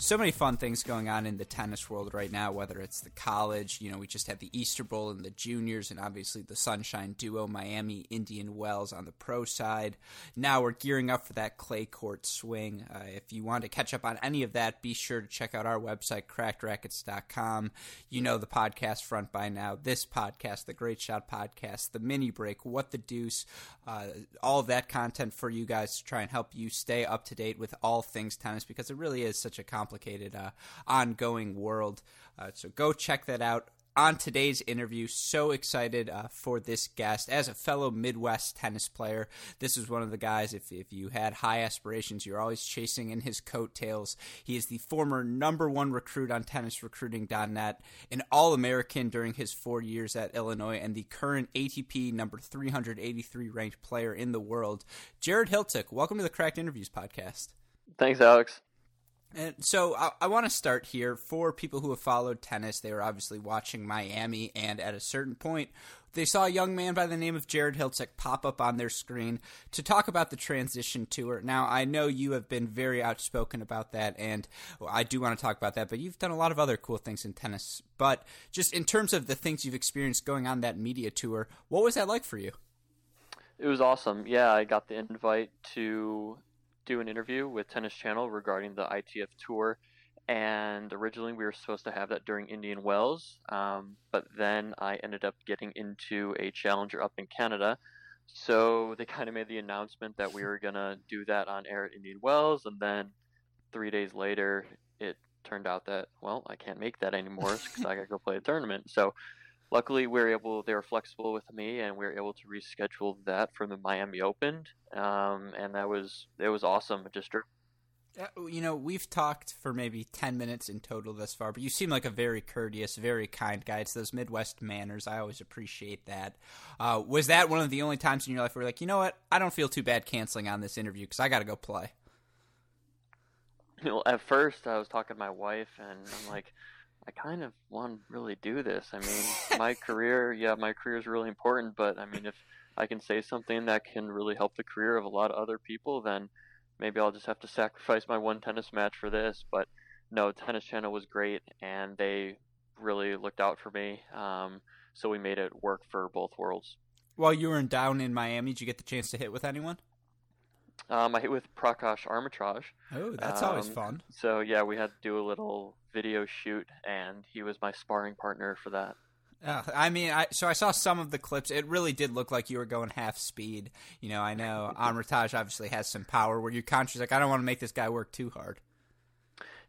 so many fun things going on in the tennis world right now, whether it's the college, you know, we just had the Easter Bowl and the juniors, and obviously the Sunshine Duo, Miami, Indian Wells on the pro side. Now we're gearing up for that clay court swing. Uh, if you want to catch up on any of that, be sure to check out our website, crackedrackets.com. You know the podcast front by now. This podcast, the Great Shot podcast, the mini break, What the Deuce, uh, all of that content for you guys to try and help you stay up to date with all things tennis because it really is such a complex complicated, uh, ongoing world. Uh, so go check that out. On today's interview, so excited uh, for this guest. As a fellow Midwest tennis player, this is one of the guys, if, if you had high aspirations, you're always chasing in his coattails. He is the former number one recruit on tennisrecruiting.net, an All American during his four years at Illinois, and the current ATP number 383 ranked player in the world. Jared Hiltzik, welcome to the Cracked Interviews podcast. Thanks, Alex. And so I, I want to start here for people who have followed tennis. They were obviously watching Miami, and at a certain point, they saw a young man by the name of Jared Hiltzik pop up on their screen to talk about the transition tour. Now, I know you have been very outspoken about that, and I do want to talk about that, but you've done a lot of other cool things in tennis. But just in terms of the things you've experienced going on that media tour, what was that like for you? It was awesome. Yeah, I got the invite to do an interview with Tennis Channel regarding the ITF tour. And originally we were supposed to have that during Indian Wells, um, but then I ended up getting into a challenger up in Canada. So they kind of made the announcement that we were gonna do that on air at Indian Wells, and then three days later, it turned out that well, I can't make that anymore because I gotta go play a tournament. So luckily we were able they were flexible with me and we were able to reschedule that for the miami open um, and that was it was awesome. Just you know we've talked for maybe 10 minutes in total thus far but you seem like a very courteous very kind guy. It's those midwest manners. I always appreciate that. Uh, was that one of the only times in your life where you're like you know what? I don't feel too bad canceling on this interview because i gotta go play. Know, at first i was talking to my wife and i'm like I kind of want to really do this. I mean, my career, yeah, my career is really important, but I mean, if I can say something that can really help the career of a lot of other people, then maybe I'll just have to sacrifice my one tennis match for this. But no, Tennis Channel was great, and they really looked out for me. Um, so we made it work for both worlds. While you were in down in Miami, did you get the chance to hit with anyone? Um, I hit with Prakash Amritraj. Oh, that's um, always fun. So yeah, we had to do a little video shoot, and he was my sparring partner for that. Uh, I mean, I, so I saw some of the clips. It really did look like you were going half speed. You know, I know Amritraj obviously has some power where you're conscious, like, I don't want to make this guy work too hard.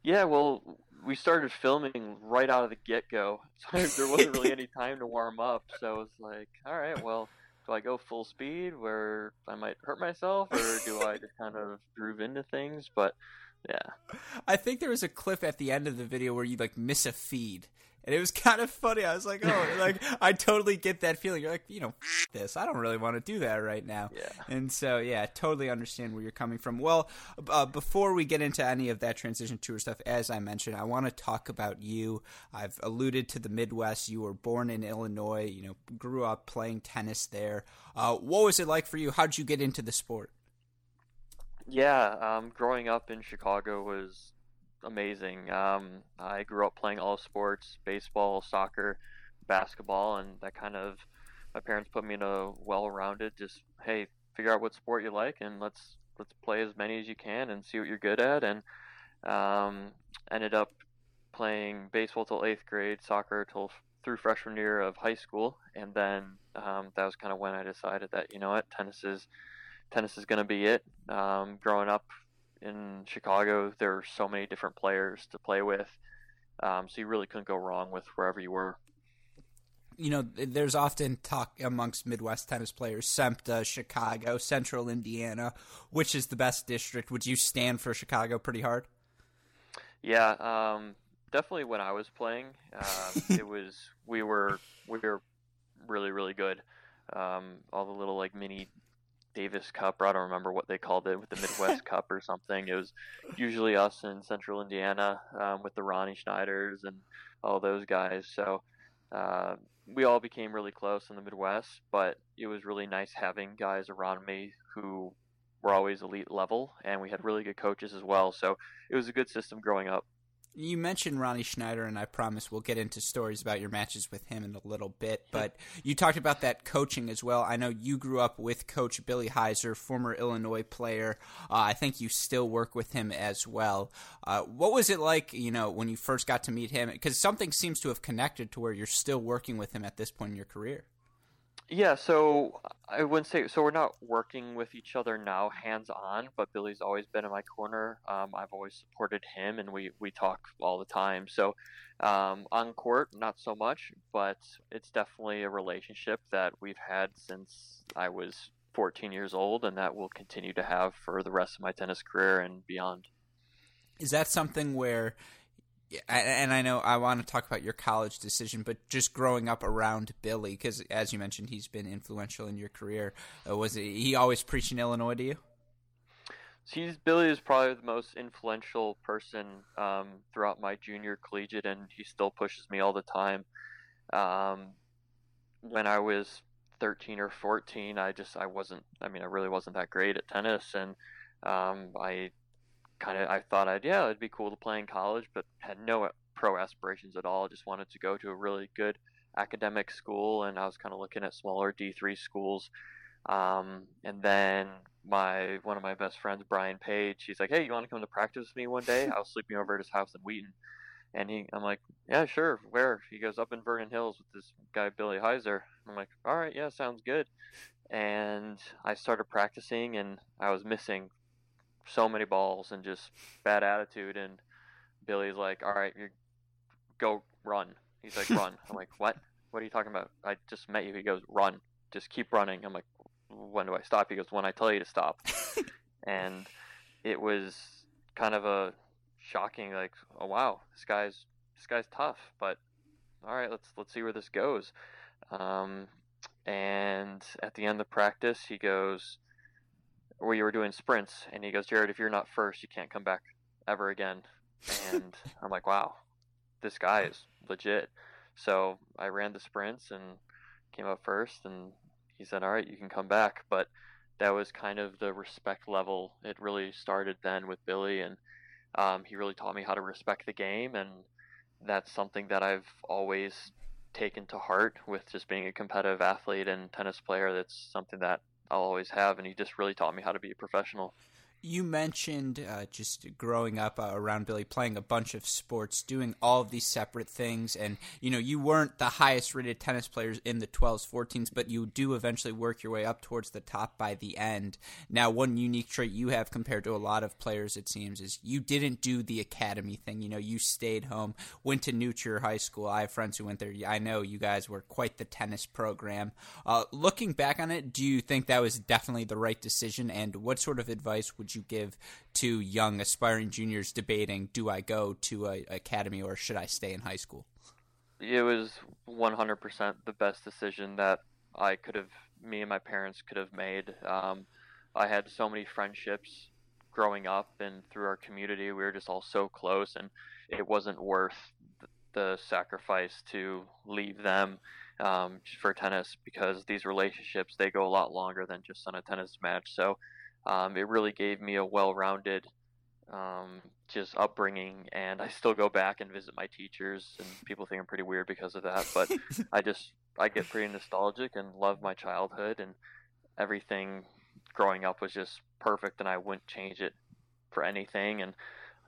Yeah, well, we started filming right out of the get go. So there wasn't really any time to warm up. So it was like, all right, well, do I go full speed where I might hurt myself, or do I just kind of groove into things? But yeah, I think there was a clip at the end of the video where you like miss a feed, and it was kind of funny. I was like, oh, like I totally get that feeling. You're like, you know, this. I don't really want to do that right now. Yeah. And so, yeah, totally understand where you're coming from. Well, uh, before we get into any of that transition tour stuff, as I mentioned, I want to talk about you. I've alluded to the Midwest. You were born in Illinois. You know, grew up playing tennis there. Uh, what was it like for you? How did you get into the sport? Yeah, um, growing up in Chicago was amazing. Um, I grew up playing all sports baseball, soccer, basketball, and that kind of my parents put me in a well-rounded just hey figure out what sport you like and let's let's play as many as you can and see what you're good at and um, ended up playing baseball till eighth grade soccer till through freshman year of high school and then um, that was kind of when i decided that you know what tennis is tennis is going to be it um, growing up in Chicago, there are so many different players to play with, um, so you really couldn't go wrong with wherever you were. You know, there's often talk amongst Midwest tennis players, SEMPTA, Chicago, Central Indiana. Which is the best district? Would you stand for Chicago pretty hard? Yeah, um, definitely. When I was playing, um, it was we were we were really really good. Um, all the little like mini Davis Cup, or I don't remember what they called it, with the Midwest Cup or something. It was usually us in Central Indiana um, with the Ronnie Schneiders and all those guys. So, uh, we all became really close in the Midwest, but it was really nice having guys around me who were always elite level, and we had really good coaches as well. So it was a good system growing up. You mentioned Ronnie Schneider, and I promise we'll get into stories about your matches with him in a little bit. But you talked about that coaching as well. I know you grew up with Coach Billy Heiser, former Illinois player. Uh, I think you still work with him as well. Uh, what was it like, you know, when you first got to meet him? Because something seems to have connected to where you're still working with him at this point in your career. Yeah, so I wouldn't say so. We're not working with each other now, hands on. But Billy's always been in my corner. Um, I've always supported him, and we we talk all the time. So um, on court, not so much, but it's definitely a relationship that we've had since I was 14 years old, and that we'll continue to have for the rest of my tennis career and beyond. Is that something where and I know I want to talk about your college decision, but just growing up around Billy, because as you mentioned, he's been influential in your career. Uh, was he always preaching Illinois to you? He's Billy is probably the most influential person um, throughout my junior collegiate, and he still pushes me all the time. Um, when I was 13 or 14, I just I wasn't. I mean, I really wasn't that great at tennis, and um, I kind of I thought I'd yeah it'd be cool to play in college, but had no pro aspirations at all. Just wanted to go to a really good academic school, and I was kind of looking at smaller D three schools. Um, and then my one of my best friends, Brian Page, he's like, "Hey, you want to come to practice with me one day?" I was sleeping over at his house in Wheaton, and he, I'm like, "Yeah, sure." Where? He goes up in Vernon Hills with this guy Billy Heiser. I'm like, "All right, yeah, sounds good." And I started practicing, and I was missing so many balls and just bad attitude. And Billy's like, "All right, you go run." He's like, "Run." I'm like, "What? What are you talking about? I just met you." He goes, "Run. Just keep running." I'm like, "When do I stop?" He goes, "When I tell you to stop." and it was kind of a shocking, like, "Oh wow, this guy's this guy's tough." But all right, let's let's see where this goes. Um, and at the end of practice, he goes, where you were doing sprints, and he goes, Jared, if you're not first, you can't come back ever again. And I'm like, wow, this guy is legit. So I ran the sprints and came up first, and he said, all right, you can come back. But that was kind of the respect level. It really started then with Billy, and um, he really taught me how to respect the game, and that's something that I've always taken to heart with just being a competitive athlete and tennis player. That's something that I'll always have, and he just really taught me how to be a professional. You mentioned uh, just growing up uh, around Billy, playing a bunch of sports, doing all of these separate things, and you know you weren't the highest rated tennis players in the 12s, 14s, but you do eventually work your way up towards the top by the end. Now, one unique trait you have compared to a lot of players, it seems, is you didn't do the academy thing. You know, you stayed home, went to New High School. I have friends who went there. I know you guys were quite the tennis program. Uh, looking back on it, do you think that was definitely the right decision? And what sort of advice would would you give to young aspiring juniors debating do I go to a academy or should I stay in high school? It was 100% the best decision that I could have, me and my parents could have made. Um, I had so many friendships growing up and through our community. We were just all so close, and it wasn't worth the sacrifice to leave them um, for tennis because these relationships they go a lot longer than just on a tennis match. So um, it really gave me a well-rounded um, just upbringing and i still go back and visit my teachers and people think i'm pretty weird because of that but i just i get pretty nostalgic and love my childhood and everything growing up was just perfect and i wouldn't change it for anything and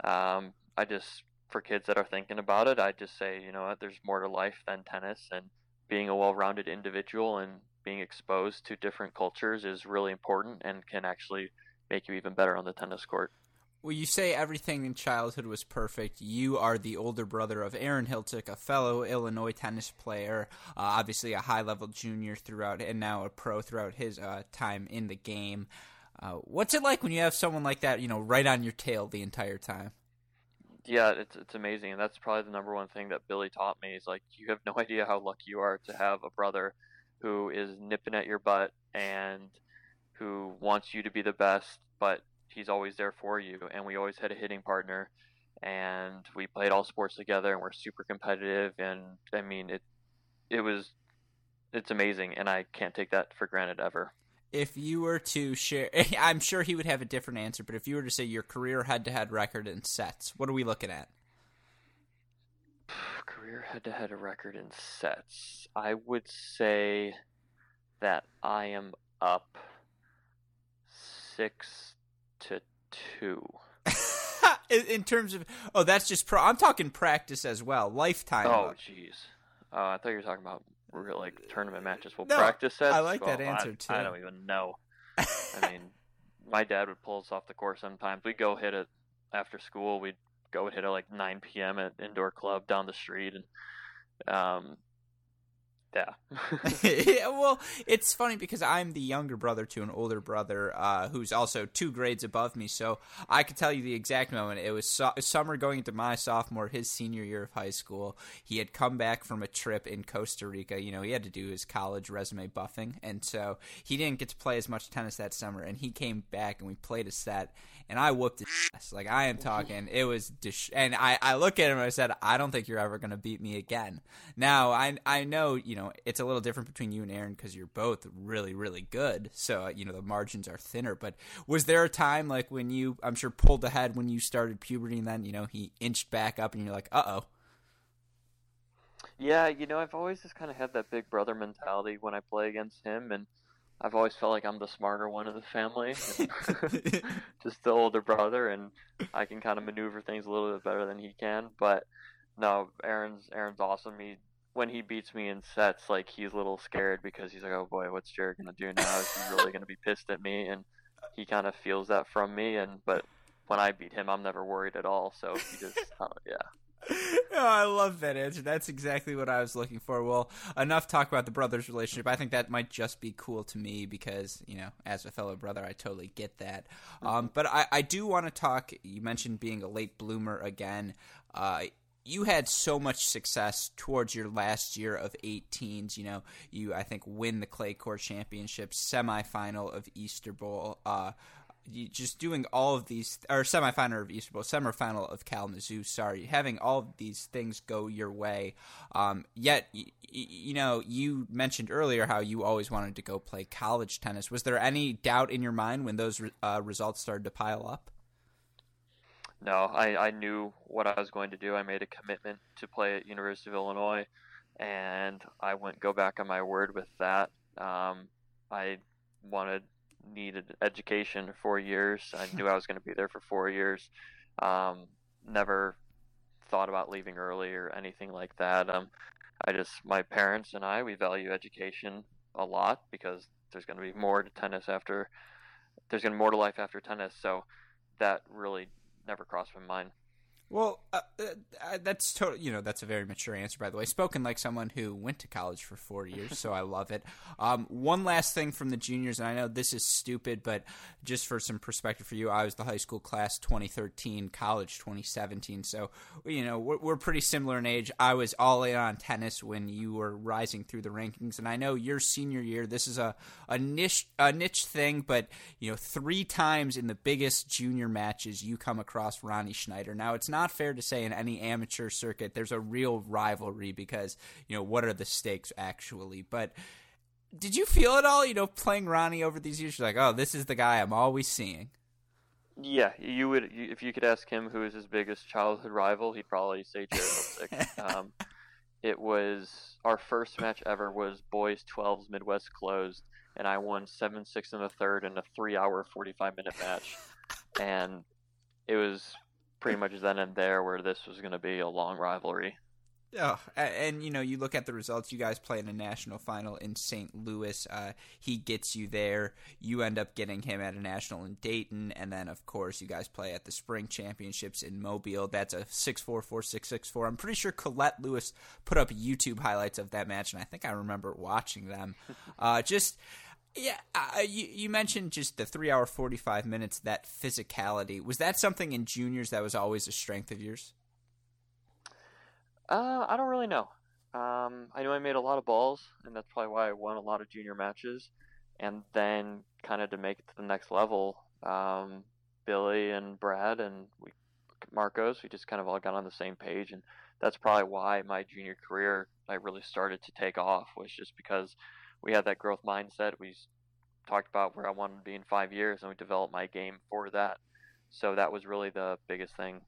um, i just for kids that are thinking about it i just say you know what? There's more to life than tennis and being a well-rounded individual and being exposed to different cultures is really important and can actually make you even better on the tennis court. Well, you say everything in childhood was perfect. You are the older brother of Aaron Hiltzik, a fellow Illinois tennis player, uh, obviously a high level junior throughout, and now a pro throughout his uh, time in the game. Uh, what's it like when you have someone like that, you know, right on your tail the entire time? Yeah, it's it's amazing, and that's probably the number one thing that Billy taught me is like you have no idea how lucky you are to have a brother who is nipping at your butt and who wants you to be the best, but he's always there for you. And we always had a hitting partner, and we played all sports together, and we're super competitive. And I mean, it it was it's amazing, and I can't take that for granted ever. If you were to share, I'm sure he would have a different answer. But if you were to say your career head-to-head record in sets, what are we looking at? Career head-to-head record in sets, I would say that I am up six to two. in terms of oh, that's just pro. I'm talking practice as well, lifetime. Oh, jeez. Oh, I thought you were talking about real like tournament matches. Well, No, practice sets. I like well, that answer, I, too. I don't even know. I mean, my dad would pull us off the course sometimes. We'd go hit it after school. We'd go and hit it like 9 p.m. at indoor club down the street, and um, yeah. Yeah, well, it's funny because I'm the younger brother to an older brother uh, who's also two grades above me. So I could tell you the exact moment. It was so- summer going into my sophomore, his senior year of high school. He had come back from a trip in Costa Rica. You know, he had to do his college resume buffing. And so he didn't get to play as much tennis that summer. And he came back and we played a set. And I whooped his ass. Like, I am talking. It was. And I, I look at him and I said, I don't think you're ever going to beat me again. Now, I, I know, you know, it's a little different between you and Aaron because you're both really, really good. So, uh, you know, the margins are thinner. But was there a time like when you, I'm sure, pulled ahead when you started puberty and then, you know, he inched back up and you're like, uh oh. Yeah, you know, I've always just kind of had that big brother mentality when I play against him, and I've always felt like I'm the smarter one of the family, just the older brother, and I can kind of maneuver things a little bit better than he can. But no, Aaron's Aaron's awesome. He when he beats me in sets, like he's a little scared because he's like, oh boy, what's Jared gonna do now? Is he really gonna be pissed at me? And he kind of feels that from me, and but when I beat him, I'm never worried at all. So he just, uh, yeah. oh, I love that answer. That's exactly what I was looking for. Well, enough talk about the brothers' relationship. I think that might just be cool to me because, you know, as a fellow brother, I totally get that. Um, but I, I do want to talk. You mentioned being a late bloomer again. Uh, you had so much success towards your last year of 18s. You know, you I think win the clay court championship, semifinal of Easter Bowl. Uh, just doing all of these or semifinal of Easter Bowl, semifinal of Kalamazoo. Sorry, having all of these things go your way. Um, yet, y- y- you know, you mentioned earlier how you always wanted to go play college tennis. Was there any doubt in your mind when those re- uh, results started to pile up? No, I, I knew what I was going to do. I made a commitment to play at University of Illinois, and I wouldn't go back on my word with that. Um, I wanted needed education for four years. I knew I was going to be there for four years. Um, never thought about leaving early or anything like that. Um, I just my parents and I we value education a lot because there's going to be more to tennis after there's going to be more to life after tennis. So that really never crossed my mind. Well, uh, uh, that's total. You know, that's a very mature answer, by the way. Spoken like someone who went to college for four years, so I love it. Um, one last thing from the juniors, and I know this is stupid, but just for some perspective for you, I was the high school class 2013, college 2017. So, you know, we're, we're pretty similar in age. I was all in on tennis when you were rising through the rankings, and I know your senior year, this is a a niche a niche thing, but you know, three times in the biggest junior matches, you come across Ronnie Schneider. Now, it's not not fair to say in any amateur circuit there's a real rivalry because you know what are the stakes actually? But did you feel it all you know playing ronnie over these years you're like oh this is the guy i'm always seeing? Yeah, you would you, if you could ask him who is his biggest childhood rival, he'd probably say Jared Hiltzik. um, it was our first match ever was boys 12s Midwest closed, and I won seven six in the third in a three hour forty five minute match, and it was pretty much then and there where this was going to be a long rivalry. Oh, and, you know, you look at the results. You guys play in a national final in St. Louis. Uh, he gets you there. You end up getting him at a national in Dayton, and then of course you guys play at the Spring Championships in Mobile. That's a six four four six six four. I'm pretty sure Colette Lewis put up YouTube highlights of that match, and I think I remember watching them. Uh, just. Yeah, uh, you, you mentioned just the three hour, 45 minutes, that physicality. Was that something in juniors that was always a strength of yours? Uh, I don't really know. Um, I know I made a lot of balls, and that's probably why I won a lot of junior matches. And then, kind of to make it to the next level, um, Billy and Brad and we Marcos. We just kind of all got on the same page, and that's probably why my junior career I really started to take off was just because we had that growth mindset. We talked about where I wanted to be in five years, and we developed my game for that. So that was really the biggest thing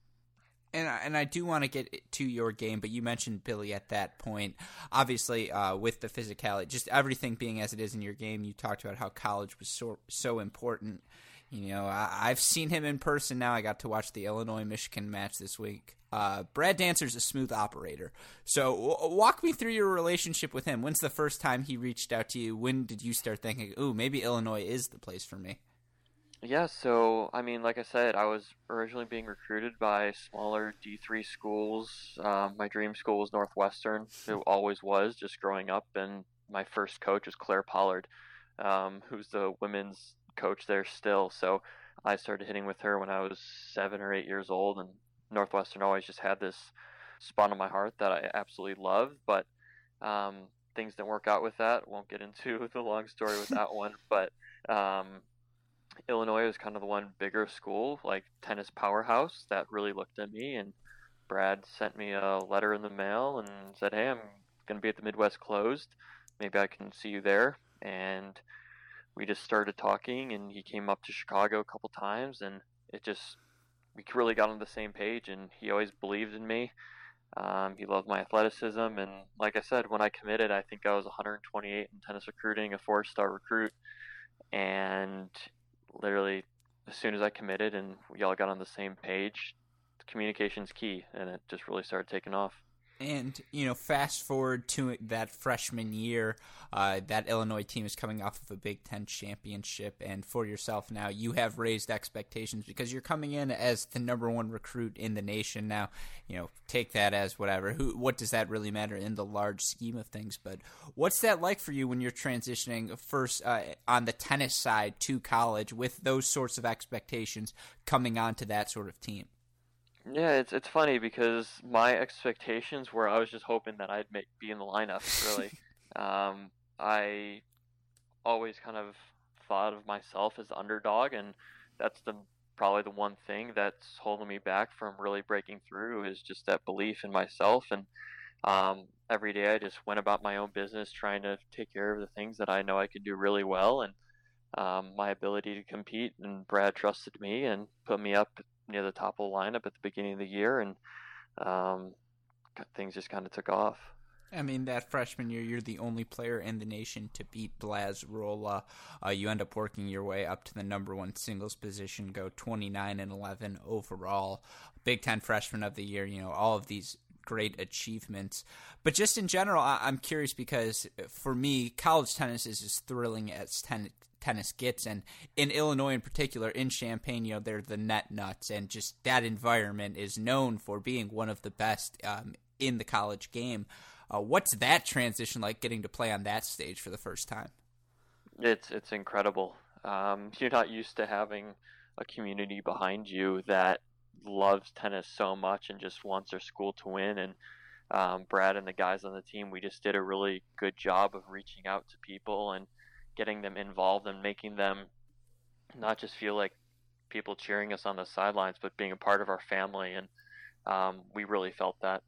and I, and I do want to get to your game, but you mentioned Billy at that point. Obviously, uh, with the physicality, just everything being as it is in your game, you talked about how college was so so important. You know, I, have seen him in person now. I got to watch the Illinois Michigan match this week. Uh, Brad Dancer's a smooth operator. So, w- walk me through your relationship with him. When's the first time he reached out to you? When did you start thinking, "Ooh, maybe Illinois is the place for me"? Yeah, so I mean, like I said, I was originally being recruited by smaller D3 schools. Um, my dream school was Northwestern, it always was, just growing up. And my first coach was Claire Pollard, um, who's the women's coach there still. So I started hitting with her when I was seven or eight years old, and Northwestern always just had this spot on my heart that I absolutely loved. But um, things didn't work out with that. Won't get into the long story with that one, but. Um, Illinois was kind of the one bigger school, like tennis powerhouse, that really looked at me. And Brad sent me a letter in the mail and said, "Hey, I'm going to be at the Midwest Closed. Maybe I can see you there." And we just started talking, and he came up to Chicago a couple times, and it just we really got on the same page. And he always believed in me. Um, he loved my athleticism, and like I said, when I committed, I think I was 128 in tennis recruiting, a four-star recruit, and literally as soon as I committed and we all got on the same page, communication's key, and it just really started taking off. And you know, fast forward to that freshman year, uh, that Illinois team is coming off of a Big Ten championship, and for yourself now, you have raised expectations because you're coming in as the number one recruit in the nation. Now, you know, take that as whatever. Who, what does that really matter in the large scheme of things? But what's that like for you when you're transitioning first uh, on the tennis side to college with those sorts of expectations coming onto that sort of team? Yeah, it's it's funny because my expectations were I was just hoping that I'd make, be in the lineup. Really, um, I always kind of thought of myself as the underdog, and that's the probably the one thing that's holding me back from really breaking through is just that belief in myself. And um, every day I just went about my own business, trying to take care of the things that I know I could do really well, and um, my ability to compete. And Brad trusted me and put me up near the top of the lineup at the beginning of the year, and um, things just kind of took off. I mean, that freshman year, you're the only player in the nation to beat Blaz Rola. Uh, you end up working your way up to the number one singles position, go 29 and 11 overall. Big Ten freshman of the year, you know, all of these great achievements. But just in general, I- am curious because for me, college tennis is as thrilling as ten- tennis gets. And in Illinois, in particular, in Champaign, you know, they're the net nuts, and just that environment is known for being one of the best um, in the college game. Uh, what's that transition like, getting to play on that stage for the first time? It's it's incredible. Um, you're not used to having a community behind you that loves tennis so much and just wants their school to win. And um, Brad and the guys on the team, we just did a really good job of reaching out to people and getting them involved and making them not just feel like people cheering us on the sidelines, but being a part of our family. And um, we really felt that.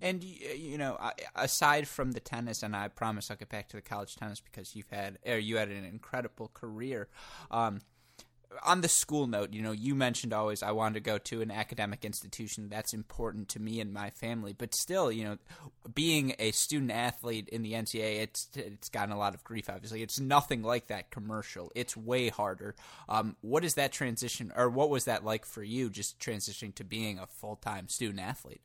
And you know, aside from the tennis, and I promise I'll get back to the college tennis because you've had, or you had an incredible career. Um, on the school note, you know, you mentioned always I wanted to go to an academic institution. That's important to me and my family. But still, you know, being a student athlete in the NCAA, it's it's gotten a lot of grief. Obviously, it's nothing like that commercial. It's way harder. Um, what is that transition, or what was that like for you, just transitioning to being a full time student athlete?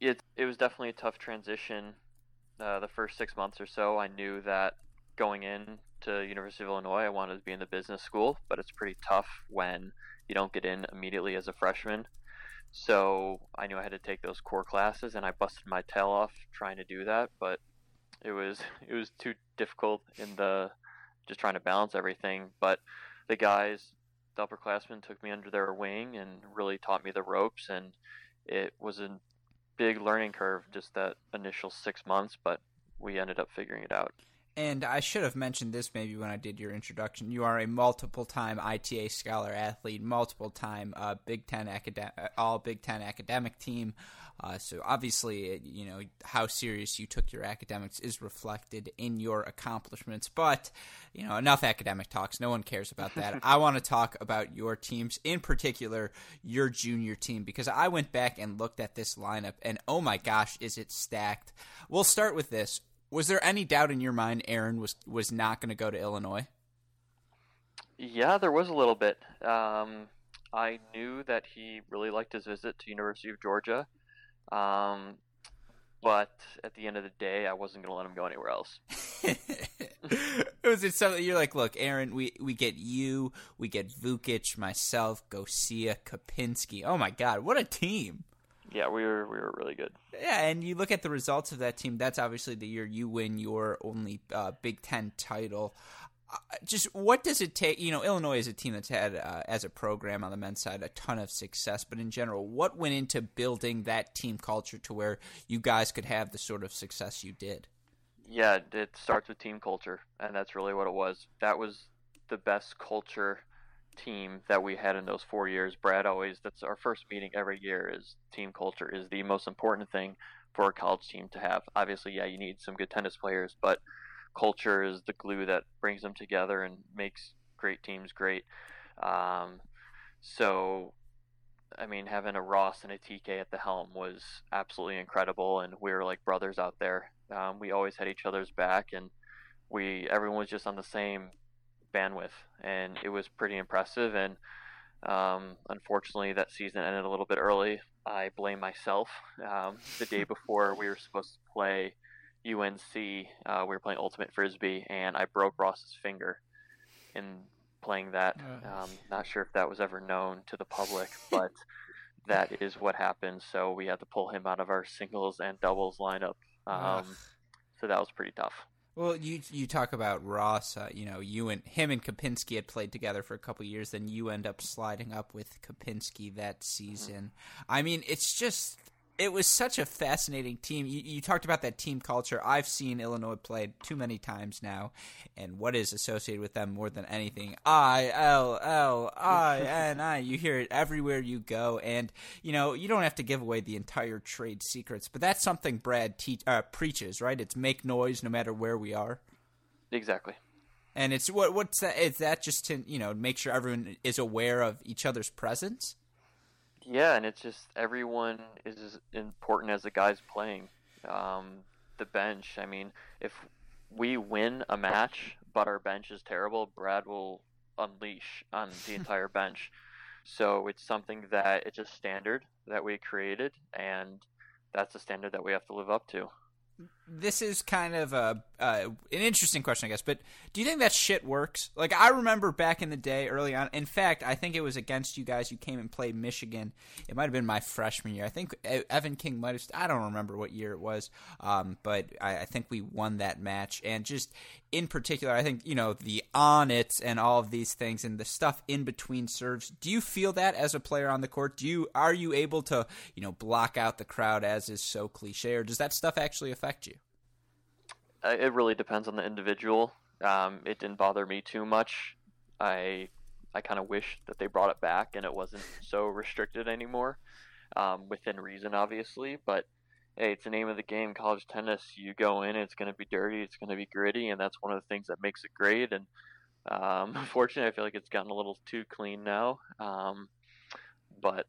It it was definitely a tough transition. Uh, the first six months or so, I knew that going in to University of Illinois, I wanted to be in the business school, but it's pretty tough when you don't get in immediately as a freshman. So I knew I had to take those core classes, and I busted my tail off trying to do that. But it was it was too difficult in the just trying to balance everything. But the guys, the upperclassmen, took me under their wing and really taught me the ropes, and it was a big learning curve just that initial six months. But we ended up figuring it out. And I should have mentioned this maybe when I did your introduction. You are a multiple time ITA scholar athlete, multiple time uh, Big Ten academic, all Big Ten academic team. Uh, so obviously, you know how serious you took your academics is reflected in your accomplishments. But you know enough academic talks. No one cares about that. I want to talk about your teams, in particular your junior team, because I went back and looked at this lineup, and oh my gosh, is it stacked? We'll start with this was there any doubt in your mind Aaron was was not going to go to Illinois? Yeah, there was a little bit. Um, I knew that he really liked his visit to University of Georgia, um, but at the end of the day, I wasn't going to let him go anywhere else. was it something you're like, look, Aaron, we we get you, we get Vukic, myself, Gosia, Kopinski. Oh my God, what a team! Yeah, we were we were really good. Yeah, and you look at the results of that team. That's obviously the year you win your only uh, Big Ten title. Uh, just what does it take? You know, Illinois is a team that's had, uh, as a program on the men's side, a ton of success. But in general, what went into building that team culture to where you guys could have the sort of success you did? Yeah, it starts with team culture, and that's really what it was. That was the best culture team that we had in those four years. Brad always that's our first meeting every year is team culture is the most important thing for a college team to have. Obviously, yeah, you need some good tennis players, but culture is the glue that brings them together and makes great teams great. Um, so, I mean, having a Ross and a TK at the helm was absolutely incredible, and we were like brothers out there. Um, we always had each other's back, and we everyone was just on the same bandwidth, and it was pretty impressive. And um, unfortunately, that season ended a little bit early. I blame myself. Um, the day before we were supposed to play UNC, uh, we were playing Ultimate Frisbee, and I broke Ross's finger in playing that. Um, not sure if that was ever known to the public, but that is what happened. So we had to pull him out of our singles and doubles lineup. Um, so that was pretty tough. Well, you you talk about Ross. Uh, you know, you and him and Kopinski had played together for a couple years. Then you end up sliding up with Kopinski that season. I mean, it's just it was such a fascinating team. You, you, talked about that team culture. I've seen Illinois played too many times now, and what is associated with them more than anything? I L L I N I. You hear it everywhere you go, and you know you don't have to give away the entire trade secrets, but that's something Brad te- uh, preaches, right? It's make noise no matter where we are. Exactly. And it's what what's that? Is that just to you know make sure everyone is aware of each other's presence? Yeah, and it's just everyone is as important as the guys playing. Um, the bench. I mean, if we win a match, but our bench is terrible, Brad will unleash on the entire bench. So it's something that it's a standard that we created, and that's a standard that we have to live up to this is kind of a uh, an interesting question, I guess. But do you think that shit works? Like I remember back in the day, early on. In fact, I think it was against you guys. You came and played Michigan. It might have been my freshman year. I think Evan King might have. I don't remember what year it was, um, but I, I think we won that match. And just in particular, I think you know the on it and all of these things and the stuff in between serves. Do you feel that as a player on the court? Do you are you able to you know block out the crowd as is so cliche, or does that stuff actually affect you? It really depends on the individual. Um, it didn't bother me too much. I I kind of wish that they brought it back and it wasn't so restricted anymore, um, within reason, obviously. But hey, it's the name of the game, college tennis. You go in, it's going to be dirty, it's going to be gritty, and that's one of the things that makes it great. And um, unfortunately, I feel like it's gotten a little too clean now. Um, but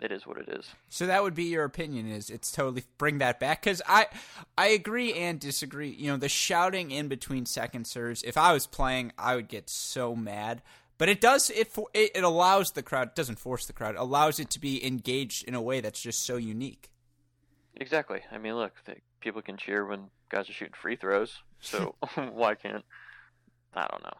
it is what it is. So that would be your opinion is it's totally bring that back cuz I I agree and disagree. You know, the shouting in between second serves, if I was playing, I would get so mad. But it does it it, it allows the crowd, doesn't force the crowd, allows it to be engaged in a way that's just so unique. Exactly. I mean, look, people can cheer when guys are shooting free throws. So why can't I don't know.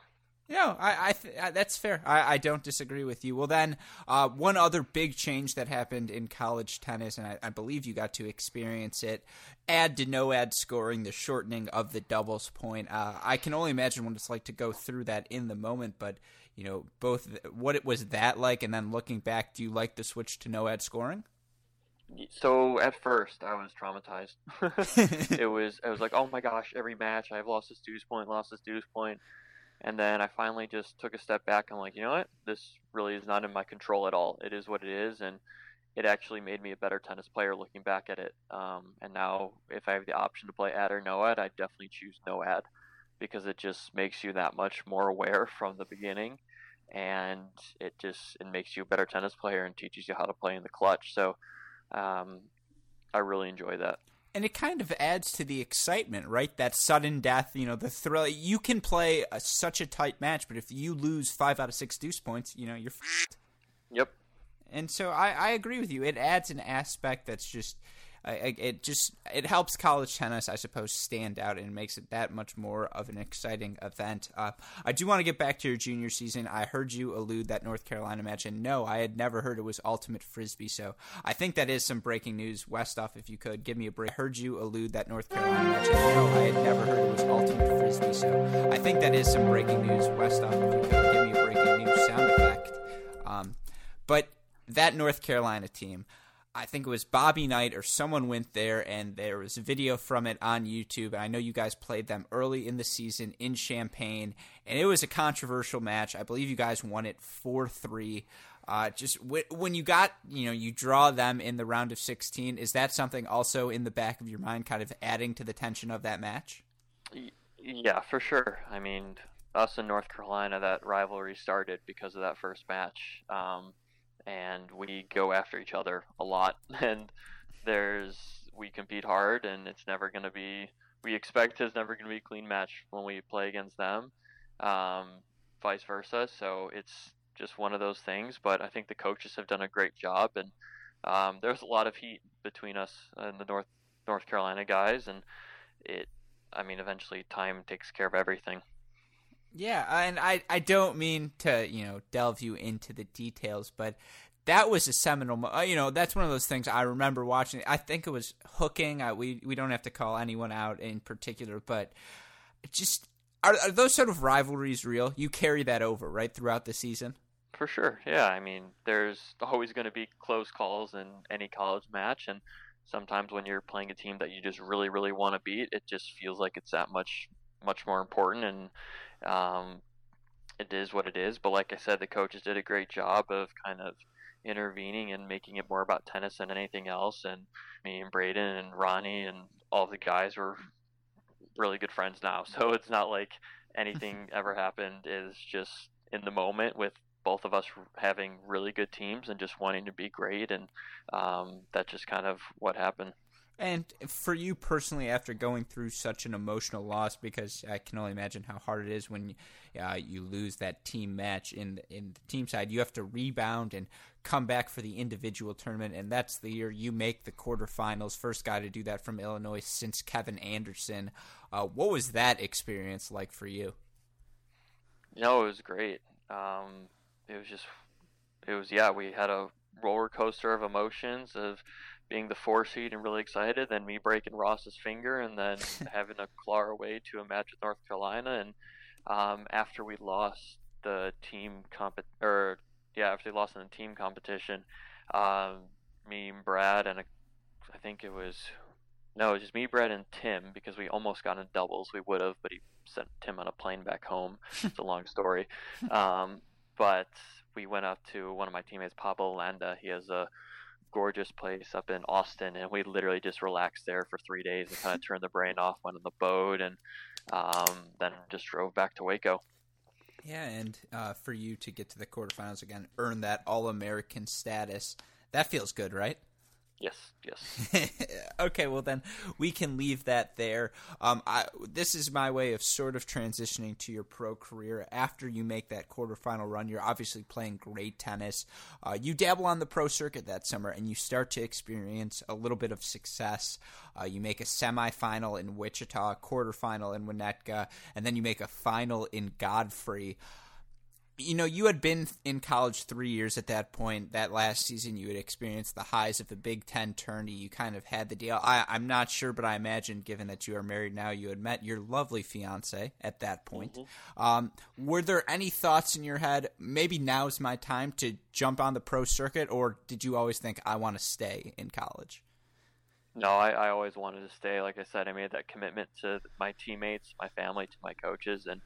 No, I, I, th- that's fair. I, I don't disagree with you. Well, then, uh, one other big change that happened in college tennis, and I, I, believe you got to experience it, add to no ad scoring, the shortening of the doubles point. Uh, I can only imagine what it's like to go through that in the moment, but you know, both what it was that like, and then looking back, do you like the switch to no ad scoring? So at first I was traumatized. it was I was like, oh my gosh, every match I've lost this deuce point, lost this deuce point, and then I finally just took a step back. I'm like, you know what? This really is not in my control at all. It is what it is, and it actually made me a better tennis player looking back at it. Um, and now, if I have the option to play ad or no ad, I definitely choose no ad because it just makes you that much more aware from the beginning, and it just it makes you a better tennis player and teaches you how to play in the clutch. So, um, I really enjoy that and it kind of adds to the excitement, right? That sudden death, you know, the thrill. You can play a, such a tight match, but if you lose five out of six deuce points, you know, you're. F- yep. And so I, I agree with you. It adds an aspect that's just it just it helps college tennis, I suppose, stand out and makes it that much more of an exciting event. Uh, I do want to get back to your junior season. I heard you allude that North Carolina match, and no, I had never heard it was ultimate frisbee. So I think that is some breaking news. Westoff, if you could give me a break. I heard you allude that North Carolina match, and no, I had never heard it was ultimate frisbee. So I think that is some breaking news. Westoff, if you could give me a breaking news sound effect. Um, but that North Carolina team. I think it was Bobby Knight or someone went there, and there was a video from it on YouTube. And I know you guys played them early in the season in Champaign, and it was a controversial match. I believe you guys won it four three. Uh, just w- when you got, you know, you draw them in the round of 16, is that something also in the back of your mind, kind of adding to the tension of that match? Yeah, for sure. I mean, us in North Carolina, that rivalry started because of that first match. Um, and we go after each other a lot. And there's we compete hard, and it's never going to be. We expect it's never going to be a clean match when we play against them, um, vice versa. So it's just one of those things. But I think the coaches have done a great job, and um, there's a lot of heat between us and the North North Carolina guys, and it. I mean, eventually, time takes care of everything. Yeah, and I I don't mean to you know delve you into the details, but that was a seminal. Uh, you know, that's one of those things I remember watching. I think it was hooking. I, we we don't have to call anyone out in particular, but just are, are those sort of rivalries real? You carry that over right throughout the season. For sure, yeah. I mean, there's always going to be close calls in any college match, and sometimes when you're playing a team that you just really, really want to beat, it just feels like it's that much, much more important. And um, it is what it is. But like I said, the coaches did a great job of kind of intervening and making it more about tennis than anything else. And me and Braden and Ronnie and all the guys were really good friends now. So it's not like anything ever happened. Is just in the moment with both of us having really good teams and just wanting to be great, and um, that's just kind of what happened. And for you personally, after going through such an emotional loss, because I can only imagine how hard it is when uh, you lose that team match in in the team side, you have to rebound and come back for the individual tournament, and that's the year you make the quarterfinals. First guy to do that from Illinois since Kevin Anderson. Uh, what was that experience like for you? You know, it was great. Um, it was just, it was yeah. We had a roller coaster of emotions of being the four seed and really excited, then me breaking Ross's finger, and then having to claw our way to a match with North Carolina. And um, after we lost the team comp or yeah, after we lost in the team competition, um, me and Brad and a, I think it was no, it was just me, Brad, and Tim because we almost got in doubles. We would have, but he sent Tim on a plane back home. it's a long story. Um, but we went up to one of my teammates, Pablo Landa. He has a gorgeous place up in Austin, and we literally just relaxed there for three days and kind of turned the brain off, went on the boat, and um, then just drove back to Waco. Yeah, and uh, for you to get to the quarterfinals again, earn that All American status, that feels good, right? Yes, yes. okay, well then we can leave that there. Um, I, this is my way of sort of transitioning to your pro career. After you make that quarterfinal run, you're obviously playing great tennis. Uh, you dabble on the pro circuit that summer, and you start to experience a little bit of success. Uh, you make a semifinal in Wichita, quarterfinal in Winnetka, and then you make a final in Godfrey you know, you had been in college three years at that point. That last season, you had experienced the highs of the Big Ten tourney. You kind of had the deal. I, am not sure, but I imagine, given that you are married now, you had met your lovely fiance at that point. Mm-hmm. Um, were there any thoughts in your head? Maybe now's my time to jump on the pro circuit, or did you always think I want to stay in college? No, I, I always wanted to stay. Like I said, I made that commitment to my teammates, my family, to my coaches, and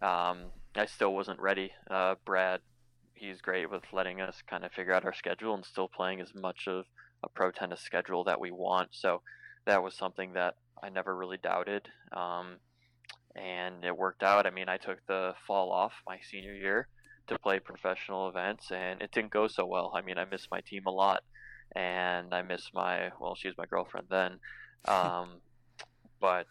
um, I still wasn't ready. Uh, Brad, he's great with letting us kind of figure out our schedule and still playing as much of a pro tennis schedule that we want. So that was something that I never really doubted. Um, and it worked out. I mean, I took the fall off my senior year to play professional events, and it didn't go so well. I mean, I missed my team a lot, and I missed my well, she was my girlfriend then. Um, but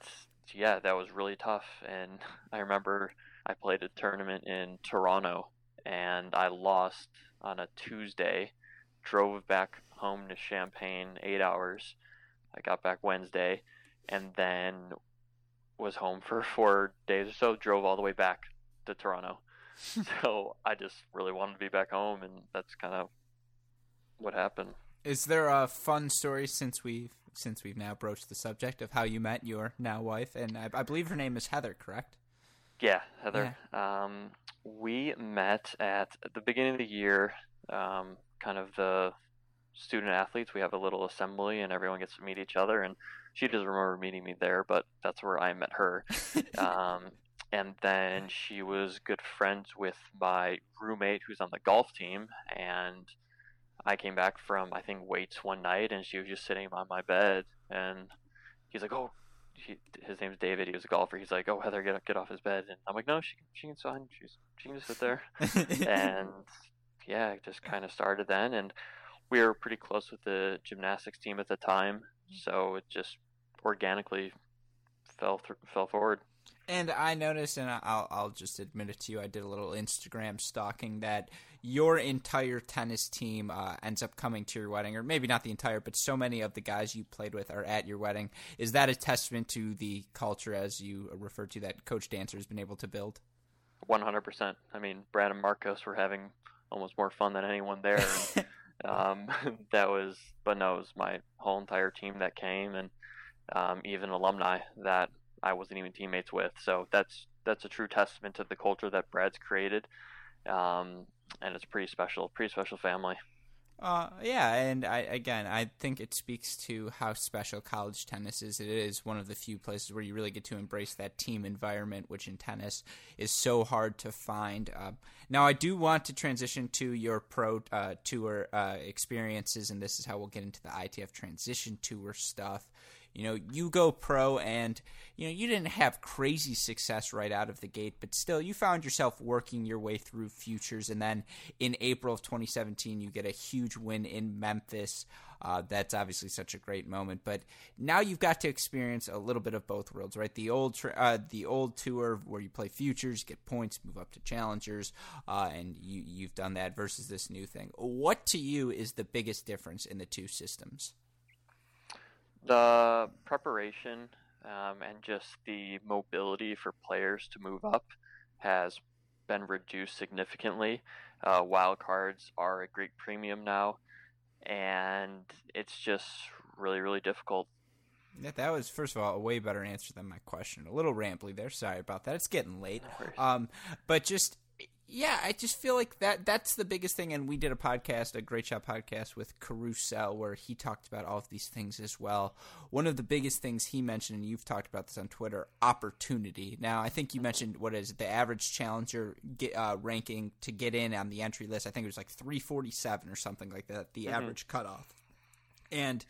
yeah, that was really tough. And I remember I played a tournament in Toronto and I lost on a Tuesday. Drove back home to Champaign eight hours. I got back Wednesday and then was home for four days or so. Drove all the way back to Toronto. so I just really wanted to be back home, and that's kind of what happened. Is there a fun story since we've since we've now broached the subject of how you met your now wife, and I, I believe her name is Heather, correct? Yeah, Heather. Yeah. Um, we met at the beginning of the year, um, kind of the student athletes. We have a little assembly, and everyone gets to meet each other. And she doesn't remember meeting me there, but that's where I met her. um, and then she was good friends with my roommate, who's on the golf team, and I came back from I think weights one night, and she was just sitting on my bed, and he's like, "Oh, he, his name's David. He was a golfer. He's like, "Oh, Heather, get get off his bed." And I'm like, "No, she she can sign. She's she can just sit there." and yeah, it just kind of started then, and we were pretty close with the gymnastics team at the time, mm-hmm. so it just organically fell th- fell forward. And I noticed, and I'll I'll just admit it to you, I did a little Instagram stalking that your entire tennis team uh, ends up coming to your wedding, or maybe not the entire, but so many of the guys you played with are at your wedding. Is that a testament to the culture, as you refer to, that Coach Dancer has been able to build? One hundred percent. I mean, Brad and Marcos were having almost more fun than anyone there. And, um, that was, but no, it was my whole entire team that came, and um, even alumni that I wasn't even teammates with. So that's that's a true testament to the culture that Brad's created, um, and it's pretty special, pretty special family. Uh, yeah, and I again, I think it speaks to how special college tennis is. It is one of the few places where you really get to embrace that team environment, which in tennis is so hard to find. Uh, now, I do want to transition to your pro uh, tour uh, experiences, and this is how we'll get into the ITF transition tour stuff. You know, you go pro and, you know, you didn't have crazy success right out of the gate, but still you found yourself working your way through futures. And then in April of 2017, you get a huge win in Memphis. Uh, that's obviously such a great moment. But now you've got to experience a little bit of both worlds, right? The old uh, the old tour where you play futures, get points, move up to challengers, uh, and you you've done that versus this new thing. What to you is the biggest difference in the two systems? The preparation um, and just the mobility for players to move up has been reduced significantly. Uh, wild cards are a great premium now, and it's just really, really difficult. Yeah, that was first of all a way better answer than my question. A little rambly there. Sorry about that. It's getting late. Um, but just yeah, I just feel like that that's the biggest thing. And we did a podcast, a great shot podcast with Carousel, where he talked about all of these things as well. One of the biggest things he mentioned, and you've talked about this on Twitter, opportunity. Now, I think you mentioned what is it, the average challenger get, uh, ranking to get in on the entry list. I think it was like 347 or something like that, the mm-hmm. average cutoff. And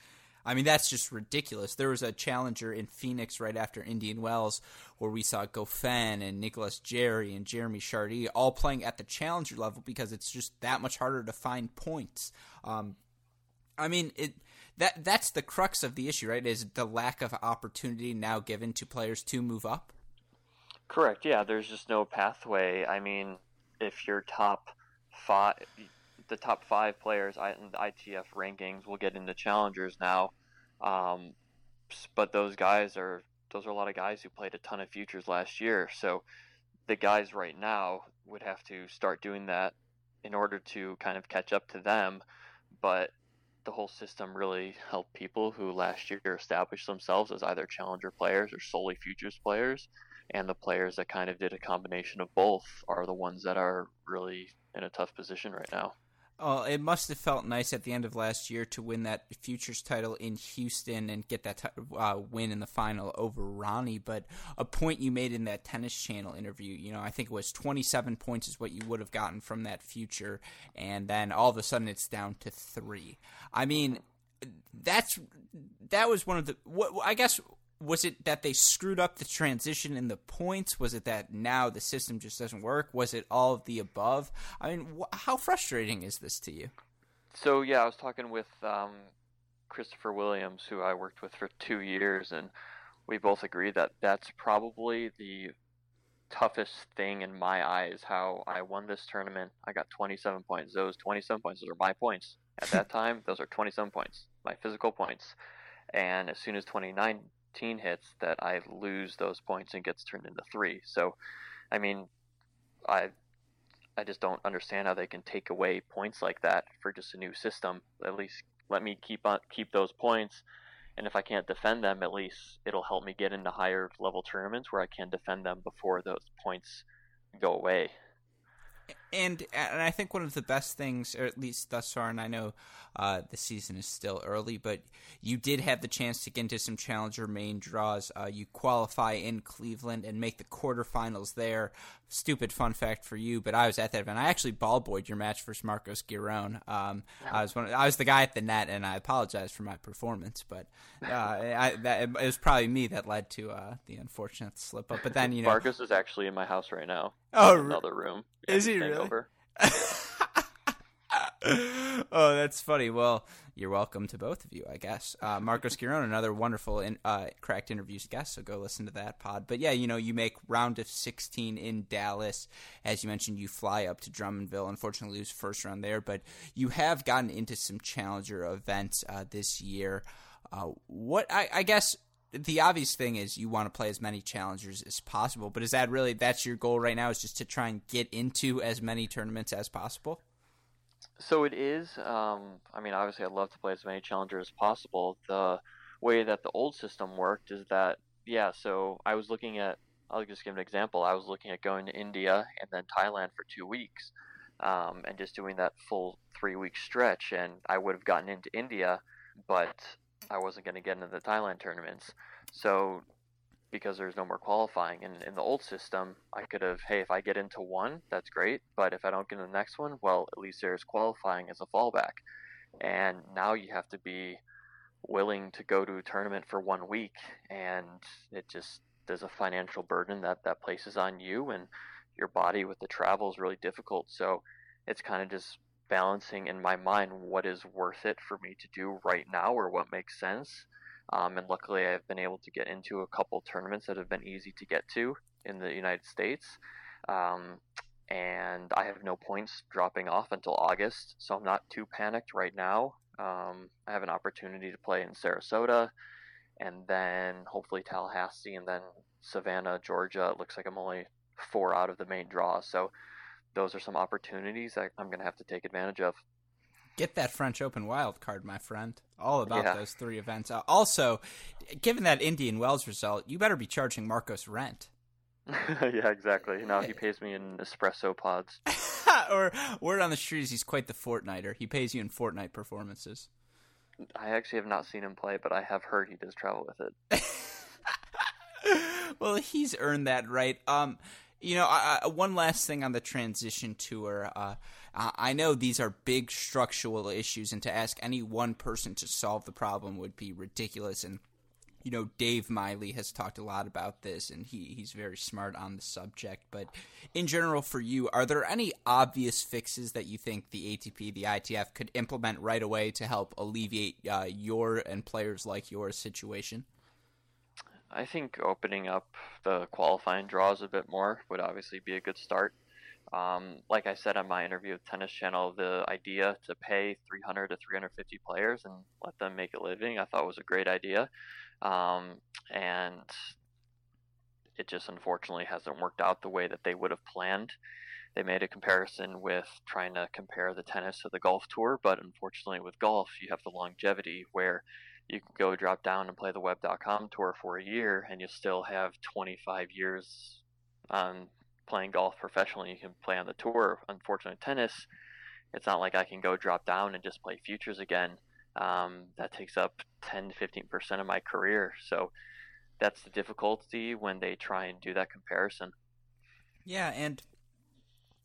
I mean, that's just ridiculous. There was a challenger in Phoenix right after Indian Wells where we saw Goffin and Nicolás Jarry and Jeremy Chardy all playing at the challenger level because it's just that much harder to find points. Um, I mean, it that that's the crux of the issue, right? Is the lack of opportunity now given to players to move up? Correct. Yeah, there's just no pathway. I mean, if your top five the top five players in the ITF rankings will get into challengers now. Um, but those guys are those are a lot of guys who played a ton of futures last year. So the guys right now, would have to start doing that in order to kind of catch up to them. But the whole system really helped people who last year established themselves as either challenger players or solely futures players. And the players that kind of did a combination of both are the ones that are really in a tough position right now. Oh, it must have felt nice at the end of last year to win that futures title in Houston and get that t- uh, win in the final over Ronnie. But a point you made in that Tennis Channel interview, you know, I think it was 27 points is what you would have gotten from that future, and then all of a sudden it's down to three. I mean, that's that was one of the. What I guess was it that they screwed up the transition in the points? Was it that now the system just doesn't work? Was it all of the above? I mean, wh- how frustrating is this to you? So yeah, I was talking with um, Christopher Williams, who I worked with for two years, and we both agree that that's probably the toughest thing in my eyes. How I won this tournament, I got 27 points. Those 27 points, those are my points at that time. Those are 27 points, my physical points. And as soon as 29 hits that I lose those points and gets turned into three. So, I mean, I I just don't understand how they can take away points like that for just a new system. At least let me keep on keep those points, and if I can't defend them, at least it'll help me get into higher level tournaments where I can defend them before those points go away and and I think one of the best things, or at least thus far, and I know uh, the season is still early, but you did have the chance to get into some challenger main draws. Uh, you qualify in Cleveland and make the quarterfinals there. Stupid fun fact for you, but I was at that event. I actually ball boyed your match versus Marcos Giron. Um, I was one. Of, I was the guy at the net, and I apologize for my performance, but uh, I, that, it was probably me that led to uh, the unfortunate slip up. But then you know, Marcos is actually in my house right now. Oh, another room. Is he really? Over. oh, that's funny. Well, you're welcome to both of you, I guess. Uh, Marcos Giron, another wonderful in, uh, cracked interviews guest, so go listen to that pod. But yeah, you know, you make round of 16 in Dallas. As you mentioned, you fly up to Drummondville. Unfortunately, lose first round there, but you have gotten into some challenger events uh, this year. Uh, what I, I guess the obvious thing is you want to play as many challengers as possible, but is that really that's your goal right now? Is just to try and get into as many tournaments as possible? So it is. Um, I mean, obviously, I'd love to play as many challengers as possible. The way that the old system worked is that, yeah. So I was looking at. I'll just give an example. I was looking at going to India and then Thailand for two weeks, um, and just doing that full three week stretch. And I would have gotten into India, but I wasn't going to get into the Thailand tournaments. So because there's no more qualifying. And in the old system, I could have, hey, if I get into one, that's great. But if I don't get in the next one, well, at least there's qualifying as a fallback. And now you have to be willing to go to a tournament for one week. And it just, there's a financial burden that that places on you and your body with the travel is really difficult. So it's kind of just balancing in my mind what is worth it for me to do right now or what makes sense. Um, and luckily, I've been able to get into a couple tournaments that have been easy to get to in the United States. Um, and I have no points dropping off until August, so I'm not too panicked right now. Um, I have an opportunity to play in Sarasota, and then hopefully Tallahassee, and then Savannah, Georgia. It looks like I'm only four out of the main draw, so those are some opportunities that I'm going to have to take advantage of. Get that French Open wild card, my friend. All about yeah. those three events. Uh, also, given that Indian Wells result, you better be charging Marcos rent. yeah, exactly. Now he pays me in espresso pods. or word on the street is he's quite the Fortniter. He pays you in Fortnite performances. I actually have not seen him play, but I have heard he does travel with it. well, he's earned that right. Um, you know, I, one last thing on the transition tour. Uh, I know these are big structural issues, and to ask any one person to solve the problem would be ridiculous. And you know, Dave Miley has talked a lot about this, and he, he's very smart on the subject. But in general, for you, are there any obvious fixes that you think the ATP, the ITF, could implement right away to help alleviate uh, your and players like your situation? I think opening up the qualifying draws a bit more would obviously be a good start. Um, like I said on my interview with Tennis Channel, the idea to pay 300 to 350 players and let them make a living, I thought was a great idea. Um, and it just unfortunately hasn't worked out the way that they would have planned. they made a comparison with trying to compare the tennis to the golf tour, but unfortunately with golf, you have the longevity where you can go drop down and play the web.com tour for a year and you still have 25 years on playing golf professionally. You can play on the tour. Unfortunately, tennis, it's not like I can go drop down and just play futures again. Um, that takes up 10 to 15% of my career. So that's the difficulty when they try and do that comparison. Yeah, and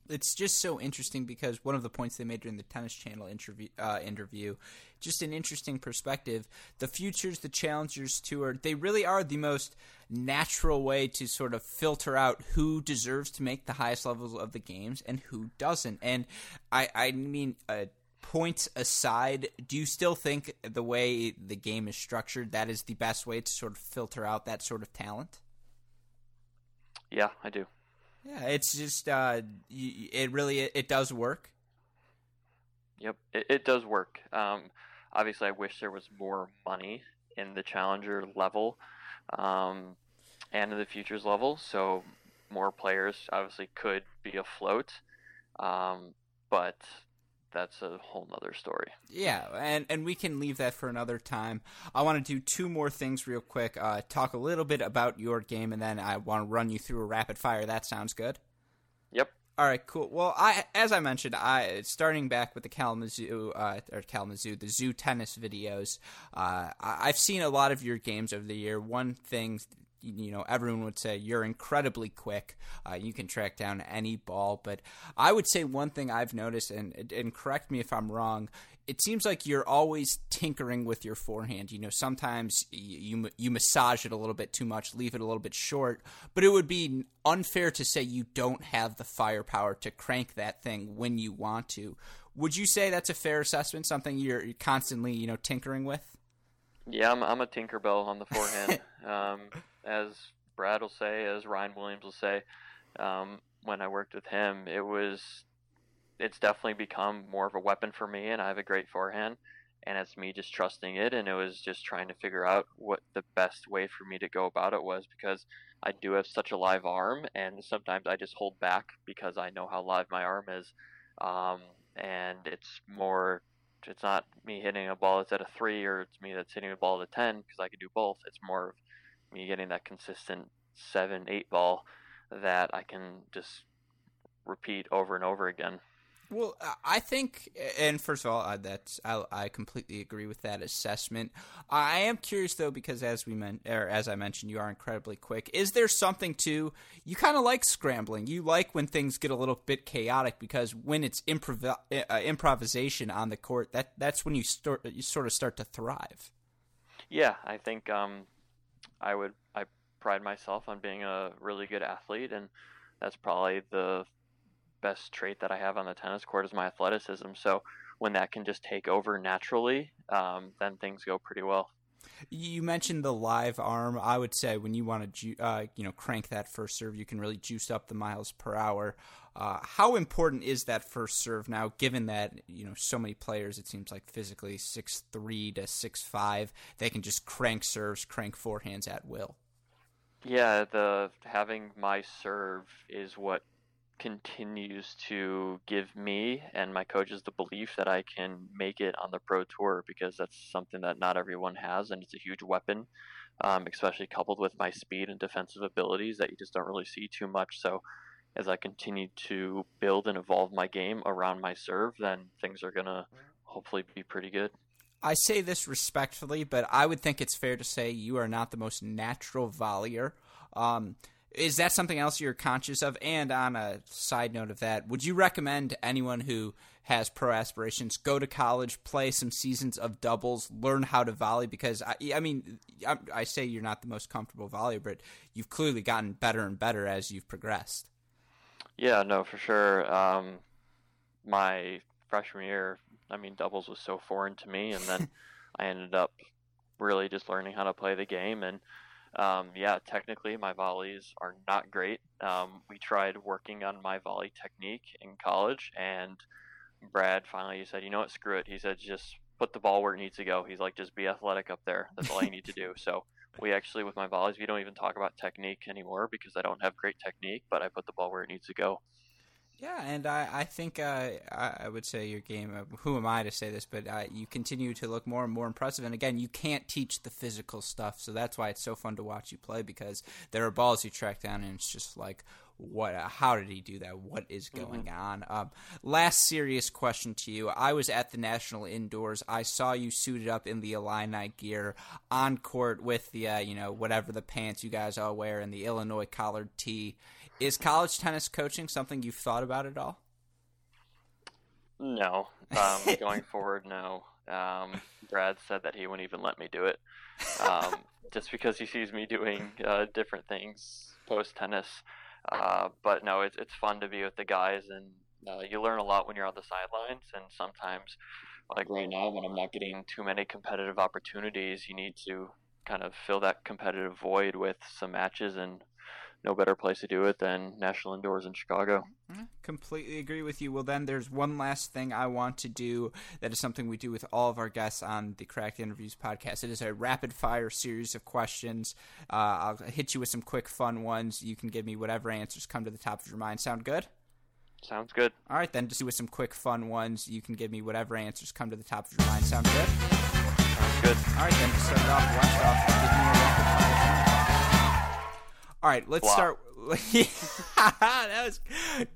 it's just so interesting because one of the points they made during the Tennis Channel interview, uh, interview, just an interesting perspective. The futures, the challengers tour, they really are the most natural way to sort of filter out who deserves to make the highest levels of the games and who doesn't. And I, I mean, uh, points aside, do you still think the way the game is structured that is the best way to sort of filter out that sort of talent? Yeah, I do. Yeah, it's just uh, it really it, does work. Yep, it, it does work. Um, obviously, I wish there was more money in the challenger level um, and in the futures level, so more players obviously could be afloat. Um, but that's a whole nother story. Yeah, and and we can leave that for another time. I want to do two more things real quick. Uh, talk a little bit about your game, and then I want to run you through a rapid fire. That sounds good. Yep. All right, cool. Well, I as I mentioned, I starting back with the Kalamazoo uh, or Kalamazoo, the zoo tennis videos. Uh, I've seen a lot of your games over the year. One thing you know everyone would say you're incredibly quick. Uh, you can track down any ball, but I would say one thing I've noticed, and and correct me if I'm wrong. It seems like you're always tinkering with your forehand. You know, sometimes you you massage it a little bit too much, leave it a little bit short. But it would be unfair to say you don't have the firepower to crank that thing when you want to. Would you say that's a fair assessment? Something you're constantly you know tinkering with? Yeah, I'm, I'm a Tinkerbell on the forehand. um, as Brad will say, as Ryan Williams will say, um, when I worked with him, it was it's definitely become more of a weapon for me, and I have a great forehand, and it's me just trusting it, and it was just trying to figure out what the best way for me to go about it was because I do have such a live arm, and sometimes I just hold back because I know how live my arm is, um, and it's more. It's not me hitting a ball that's at a three, or it's me that's hitting a ball at a ten because I can do both. It's more of me getting that consistent seven, eight ball that I can just repeat over and over again. Well, I think, and first of all, that's I, I, completely agree with that assessment. I am curious though, because as we meant, or as I mentioned, you are incredibly quick. Is there something to you? Kind of like scrambling. You like when things get a little bit chaotic because when it's improv- uh, improvisation on the court, that that's when you start you sort of start to thrive. Yeah, I think um, I would I pride myself on being a really good athlete, and that's probably the best trait that I have on the tennis court is my athleticism. So when that can just take over naturally, um, then things go pretty well. You mentioned the live arm. I would say when you want to, uh, you know, crank that first serve, you can really juice up the miles per hour. Uh, how important is that first serve now, given that you know so many players? It seems like physically six three to six five, they can just crank serves, crank forehands at will. Yeah, the having my serve is what continues to give me and my coaches the belief that I can make it on the pro tour because that's something that not everyone has, and it's a huge weapon, um, especially coupled with my speed and defensive abilities that you just don't really see too much. So as I continue to build and evolve my game around my serve, then things are going to hopefully be pretty good. I say this respectfully, but I would think it's fair to say you are not the most natural volleyer. Um, is that something else you're conscious of? And on a side note of that, would you recommend anyone who has pro aspirations go to college, play some seasons of doubles, learn how to volley? Because I, I mean, I, I say you're not the most comfortable volleyer, but you've clearly gotten better and better as you've progressed. Yeah, no, for sure. Um, my freshman year, I mean, doubles was so foreign to me, and then I ended up really just learning how to play the game. And um, yeah, technically, my volleys are not great. Um, we tried working on my volley technique in college, and Brad finally said, "You know what? Screw it." He said, "Just put the ball where it needs to go." He's like, "Just be athletic up there. That's all you need to do." So we actually with my volleys we don't even talk about technique anymore because I don't have great technique, but I put the ball where it needs to go. Yeah, and I, I think uh, I, I would say your game. Uh, who am I to say this? But uh, you continue to look more and more impressive. And again, you can't teach the physical stuff, so that's why it's so fun to watch you play because there are balls you track down, and it's just like, what? Uh, how did he do that? What is going mm-hmm. on? Um, last serious question to you. I was at the National Indoors. I saw you suited up in the Illini gear on court with the uh, you know whatever the pants you guys all wear and the Illinois collared tee. Is college tennis coaching something you've thought about at all? No. Um, going forward, no. Um, Brad said that he wouldn't even let me do it, um, just because he sees me doing uh, different things post tennis. Uh, but no, it's it's fun to be with the guys, and uh, you learn a lot when you're on the sidelines. And sometimes, like right now, when I'm not getting too many competitive opportunities, you need to kind of fill that competitive void with some matches and no better place to do it than National Indoors in Chicago. Mm-hmm. Completely agree with you. Well, then there's one last thing I want to do that is something we do with all of our guests on the Cracked Interviews podcast. It is a rapid fire series of questions. Uh, I'll hit you with some quick, fun ones. You can give me whatever answers come to the top of your mind. Sound good? Sounds good. All right, then, just with some quick, fun ones. You can give me whatever answers come to the top of your mind. Sound good? Sounds good. All right, then, to start off, West off, All right, let's Blah. start. that was.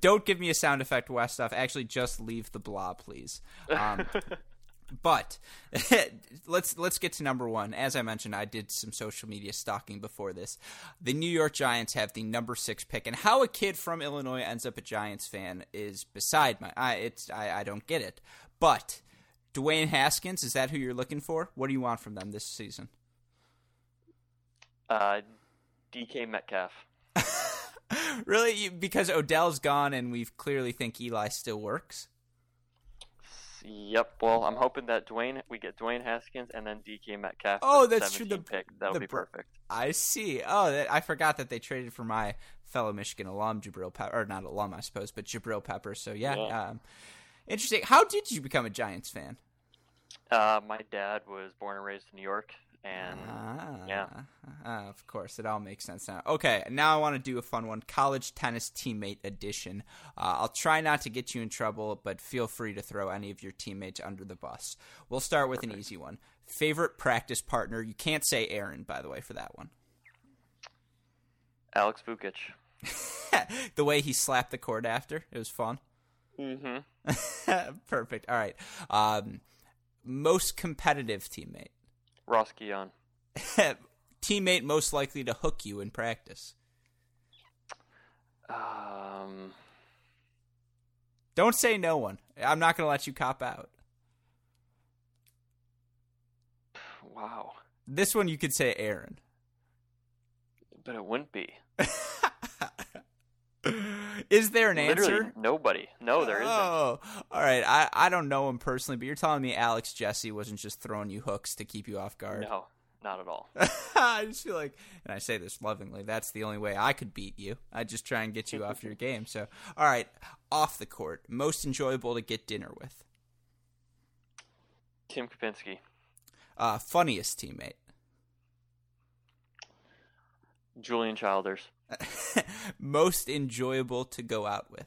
Don't give me a sound effect, West stuff. Actually, just leave the blah, please. Um, but let's let's get to number one. As I mentioned, I did some social media stalking before this. The New York Giants have the number six pick, and how a kid from Illinois ends up a Giants fan is beside my. I it's I, I don't get it. But Dwayne Haskins is that who you're looking for? What do you want from them this season? Uh, DK Metcalf. really? Because Odell's gone, and we clearly think Eli still works. Yep. Well, I'm hoping that Dwayne we get Dwayne Haskins and then DK Metcalf. Oh, that's true. The pick that'll the, be perfect. I see. Oh, that, I forgot that they traded for my fellow Michigan alum Jabrill Pepper, or not alum, I suppose, but Jabrill Pepper. So yeah, yeah. Um, interesting. How did you become a Giants fan? Uh, my dad was born and raised in New York, and ah, yeah, ah, of course, it all makes sense now. Okay, now I want to do a fun one: college tennis teammate edition. Uh, I'll try not to get you in trouble, but feel free to throw any of your teammates under the bus. We'll start with Perfect. an easy one. Favorite practice partner? You can't say Aaron, by the way, for that one. Alex Vukic. the way he slapped the court after, it was fun. Mm-hmm. Perfect. All right. Um, most competitive teammate. Ross Guignon. Teammate most likely to hook you in practice. Um. Don't say no one. I'm not going to let you cop out. Wow. This one you could say Aaron. But it wouldn't be. Is there an Literally answer? Nobody. No, there isn't. Oh, all right. I, I don't know him personally, but you're telling me Alex Jesse wasn't just throwing you hooks to keep you off guard. No, not at all. I just feel like, and I say this lovingly, that's the only way I could beat you. I just try and get you off your game. So, all right, off the court, most enjoyable to get dinner with. Tim Kopinski. Uh, funniest teammate. Julian Childers. Most enjoyable to go out with.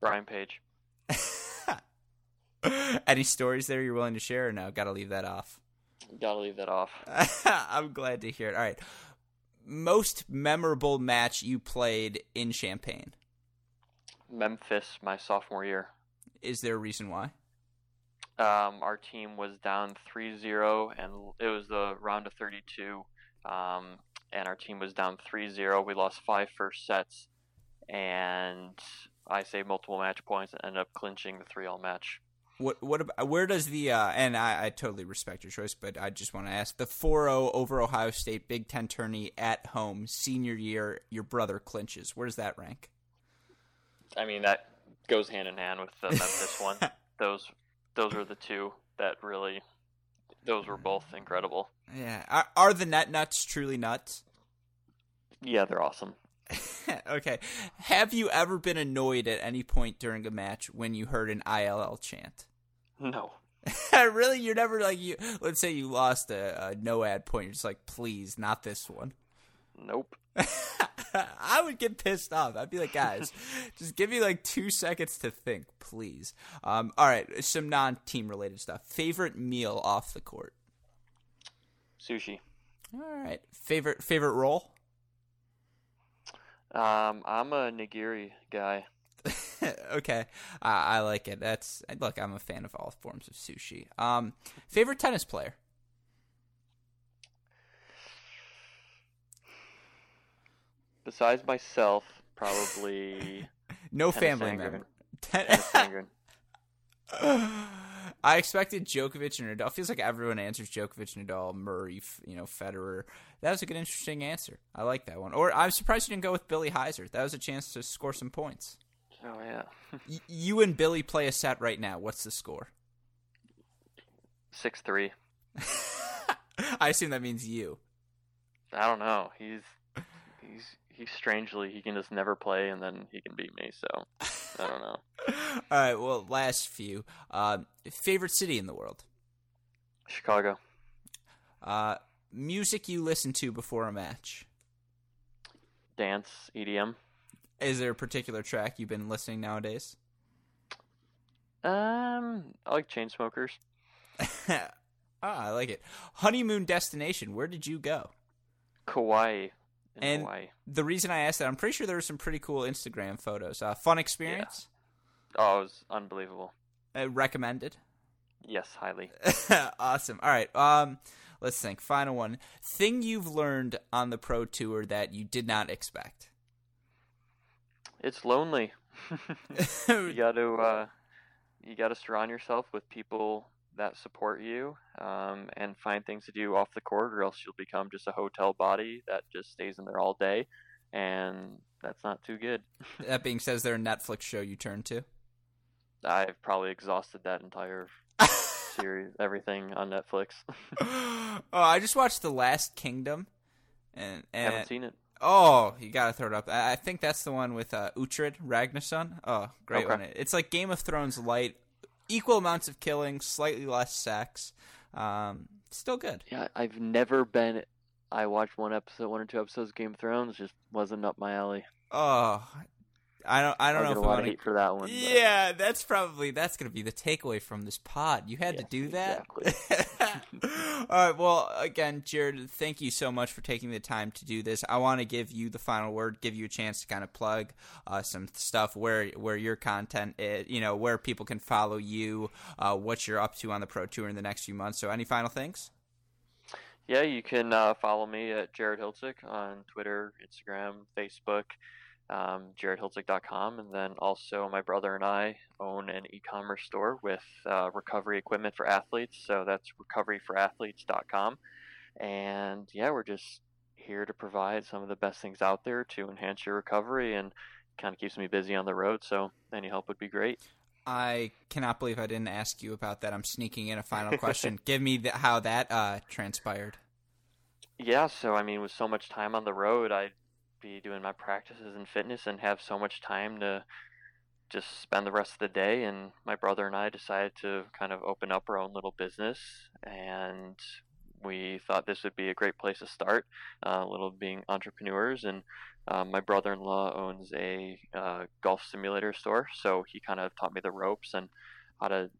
Brian Page. Any stories there you're willing to share or no? Gotta leave that off. Gotta leave that off. I'm glad to hear it. All right. Most memorable match you played in Champaign? Memphis, my sophomore year. Is there a reason why? Um, our team was down 3-0, and it was the round of 32. Um, and our team was down 3-0. We lost five first sets, and I saved multiple match points and ended up clinching the 3-all match. What what about where does the uh, and I, I totally respect your choice, but I just want to ask the 4-0 over Ohio State Big Ten tourney at home senior year. Your brother clinches. Where does that rank? I mean that goes hand in hand with the Memphis one. Those those are the two that really those were both incredible. Yeah. Are, are the net nuts truly nuts? Yeah, they're awesome. okay. Have you ever been annoyed at any point during a match when you heard an ILL chant? No. really? You're never like you. Let's say you lost a, a no ad point. You're just like, please, not this one. Nope. I would get pissed off. I'd be like, guys, just give me like two seconds to think, please. Um, all right, some non-team related stuff. Favorite meal off the court? Sushi. All right. Favorite favorite role? Um, I'm a nigiri guy. okay, uh, I like it. That's look. I'm a fan of all forms of sushi. Um, favorite tennis player? Besides myself, probably no family member. I expected Djokovic and Nadal. Feels like everyone answers Djokovic, and Nadal, Murray, you know, Federer. That was a good, interesting answer. I like that one. Or I'm surprised you didn't go with Billy Heiser. That was a chance to score some points. Oh yeah, Y- you and Billy play a set right now. What's the score? six three. I assume that means you. I don't know. He's he's he's strangely he can just never play and then he can beat me. So I don't know. All right. Well, last few. Um, favorite city in the world. Chicago. Uh, music you listen to before a match. Dance EDM. Is there a particular track you've been listening nowadays? Um, I like Chainsmokers. ah, I like it. Honeymoon destination. Where did you go? Kauai. In And- Hawaii. The reason I asked that, I'm pretty sure there were some pretty cool Instagram photos. Uh, fun experience. Oh, it was unbelievable. Uh, recommended. Yes, highly. awesome. All right. Um, let's think. Final one. Thing you've learned on the pro tour that you did not expect. It's lonely. you got to uh, you got to surround yourself with people that support you um, and find things to do off the court, or else you'll become just a hotel body that just stays in there all day, and that's not too good. that being said, is there a Netflix show you turn to? I've probably exhausted that entire series, everything on Netflix. oh, I just watched The Last Kingdom, and, and Haven't seen it. Oh, you gotta throw it up. I think that's the one with uh, Uhtred Ragnarson. Oh, great Okay. one. It's like Game of Thrones light, equal amounts of killing, slightly less sex. Um, still good. Yeah, I've never been. I watched one episode, one or two episodes of Game of Thrones. Just wasn't up my alley. Oh, I don't. I don't I'll know if I want to. hate for that one. but- Yeah, that's probably that's gonna be the takeaway from this pod. You had to do that. exactly. All right. Well, again, Jared, thank you so much for taking the time to do this. I want to give you the final word, give you a chance to kind of plug uh, some stuff where where your content, is, you know, where people can follow you, uh, what you're up to on the pro tour in the next few months. So, any final things? Yeah, you can uh, follow me at Jared Hiltzik on Twitter, Instagram, Facebook, um, jaredhiltzik.com. And then also, my brother and I own an e commerce store with uh, recovery equipment for athletes. So that's recoveryforathletes.com. And yeah, we're just here to provide some of the best things out there to enhance your recovery and kind of keeps me busy on the road. So any help would be great. I cannot believe I didn't ask you about that. I'm sneaking in a final question. give me the, how that uh, transpired. Yeah, so I mean, with so much time on the road, I'd be doing my practices and fitness and have so much time to just spend the rest of the day. And my brother and I decided to kind of open up our own little business, and we thought this would be a great place to start, uh, little being entrepreneurs. And um, my brother-in-law owns a uh, golf simulator store, so he kind of taught me the ropes and how to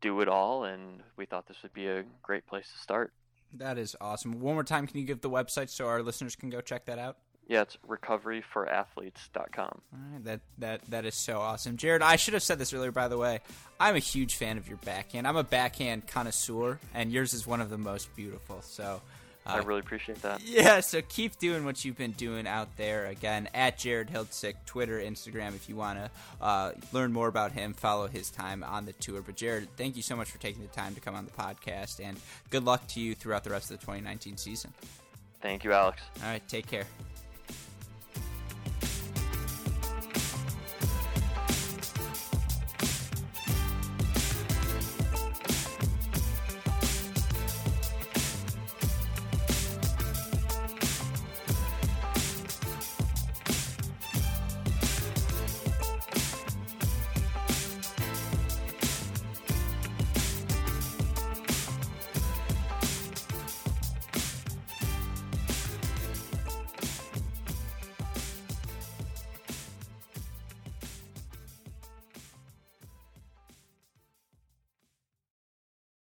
do it all. And we thought this would be a great place to start. That is awesome. One more time, can you give the website so our listeners can go check that out? Yeah, it's recoveryforathletes.com. All right, that that that is so awesome, Jared. I should have said this earlier, by the way. I'm a huge fan of your backhand. I'm a backhand connoisseur, and yours is one of the most beautiful. So, uh, I really appreciate that. yeah. So keep doing what you've been doing out there. Again, at Jared Hiltzik, Twitter, Instagram. If you want to uh, learn more about him, follow his time on the tour. But Jared, thank you so much for taking the time to come on the podcast, and good luck to you throughout the rest of the 2019 season. Thank you, Alex. All right, take care.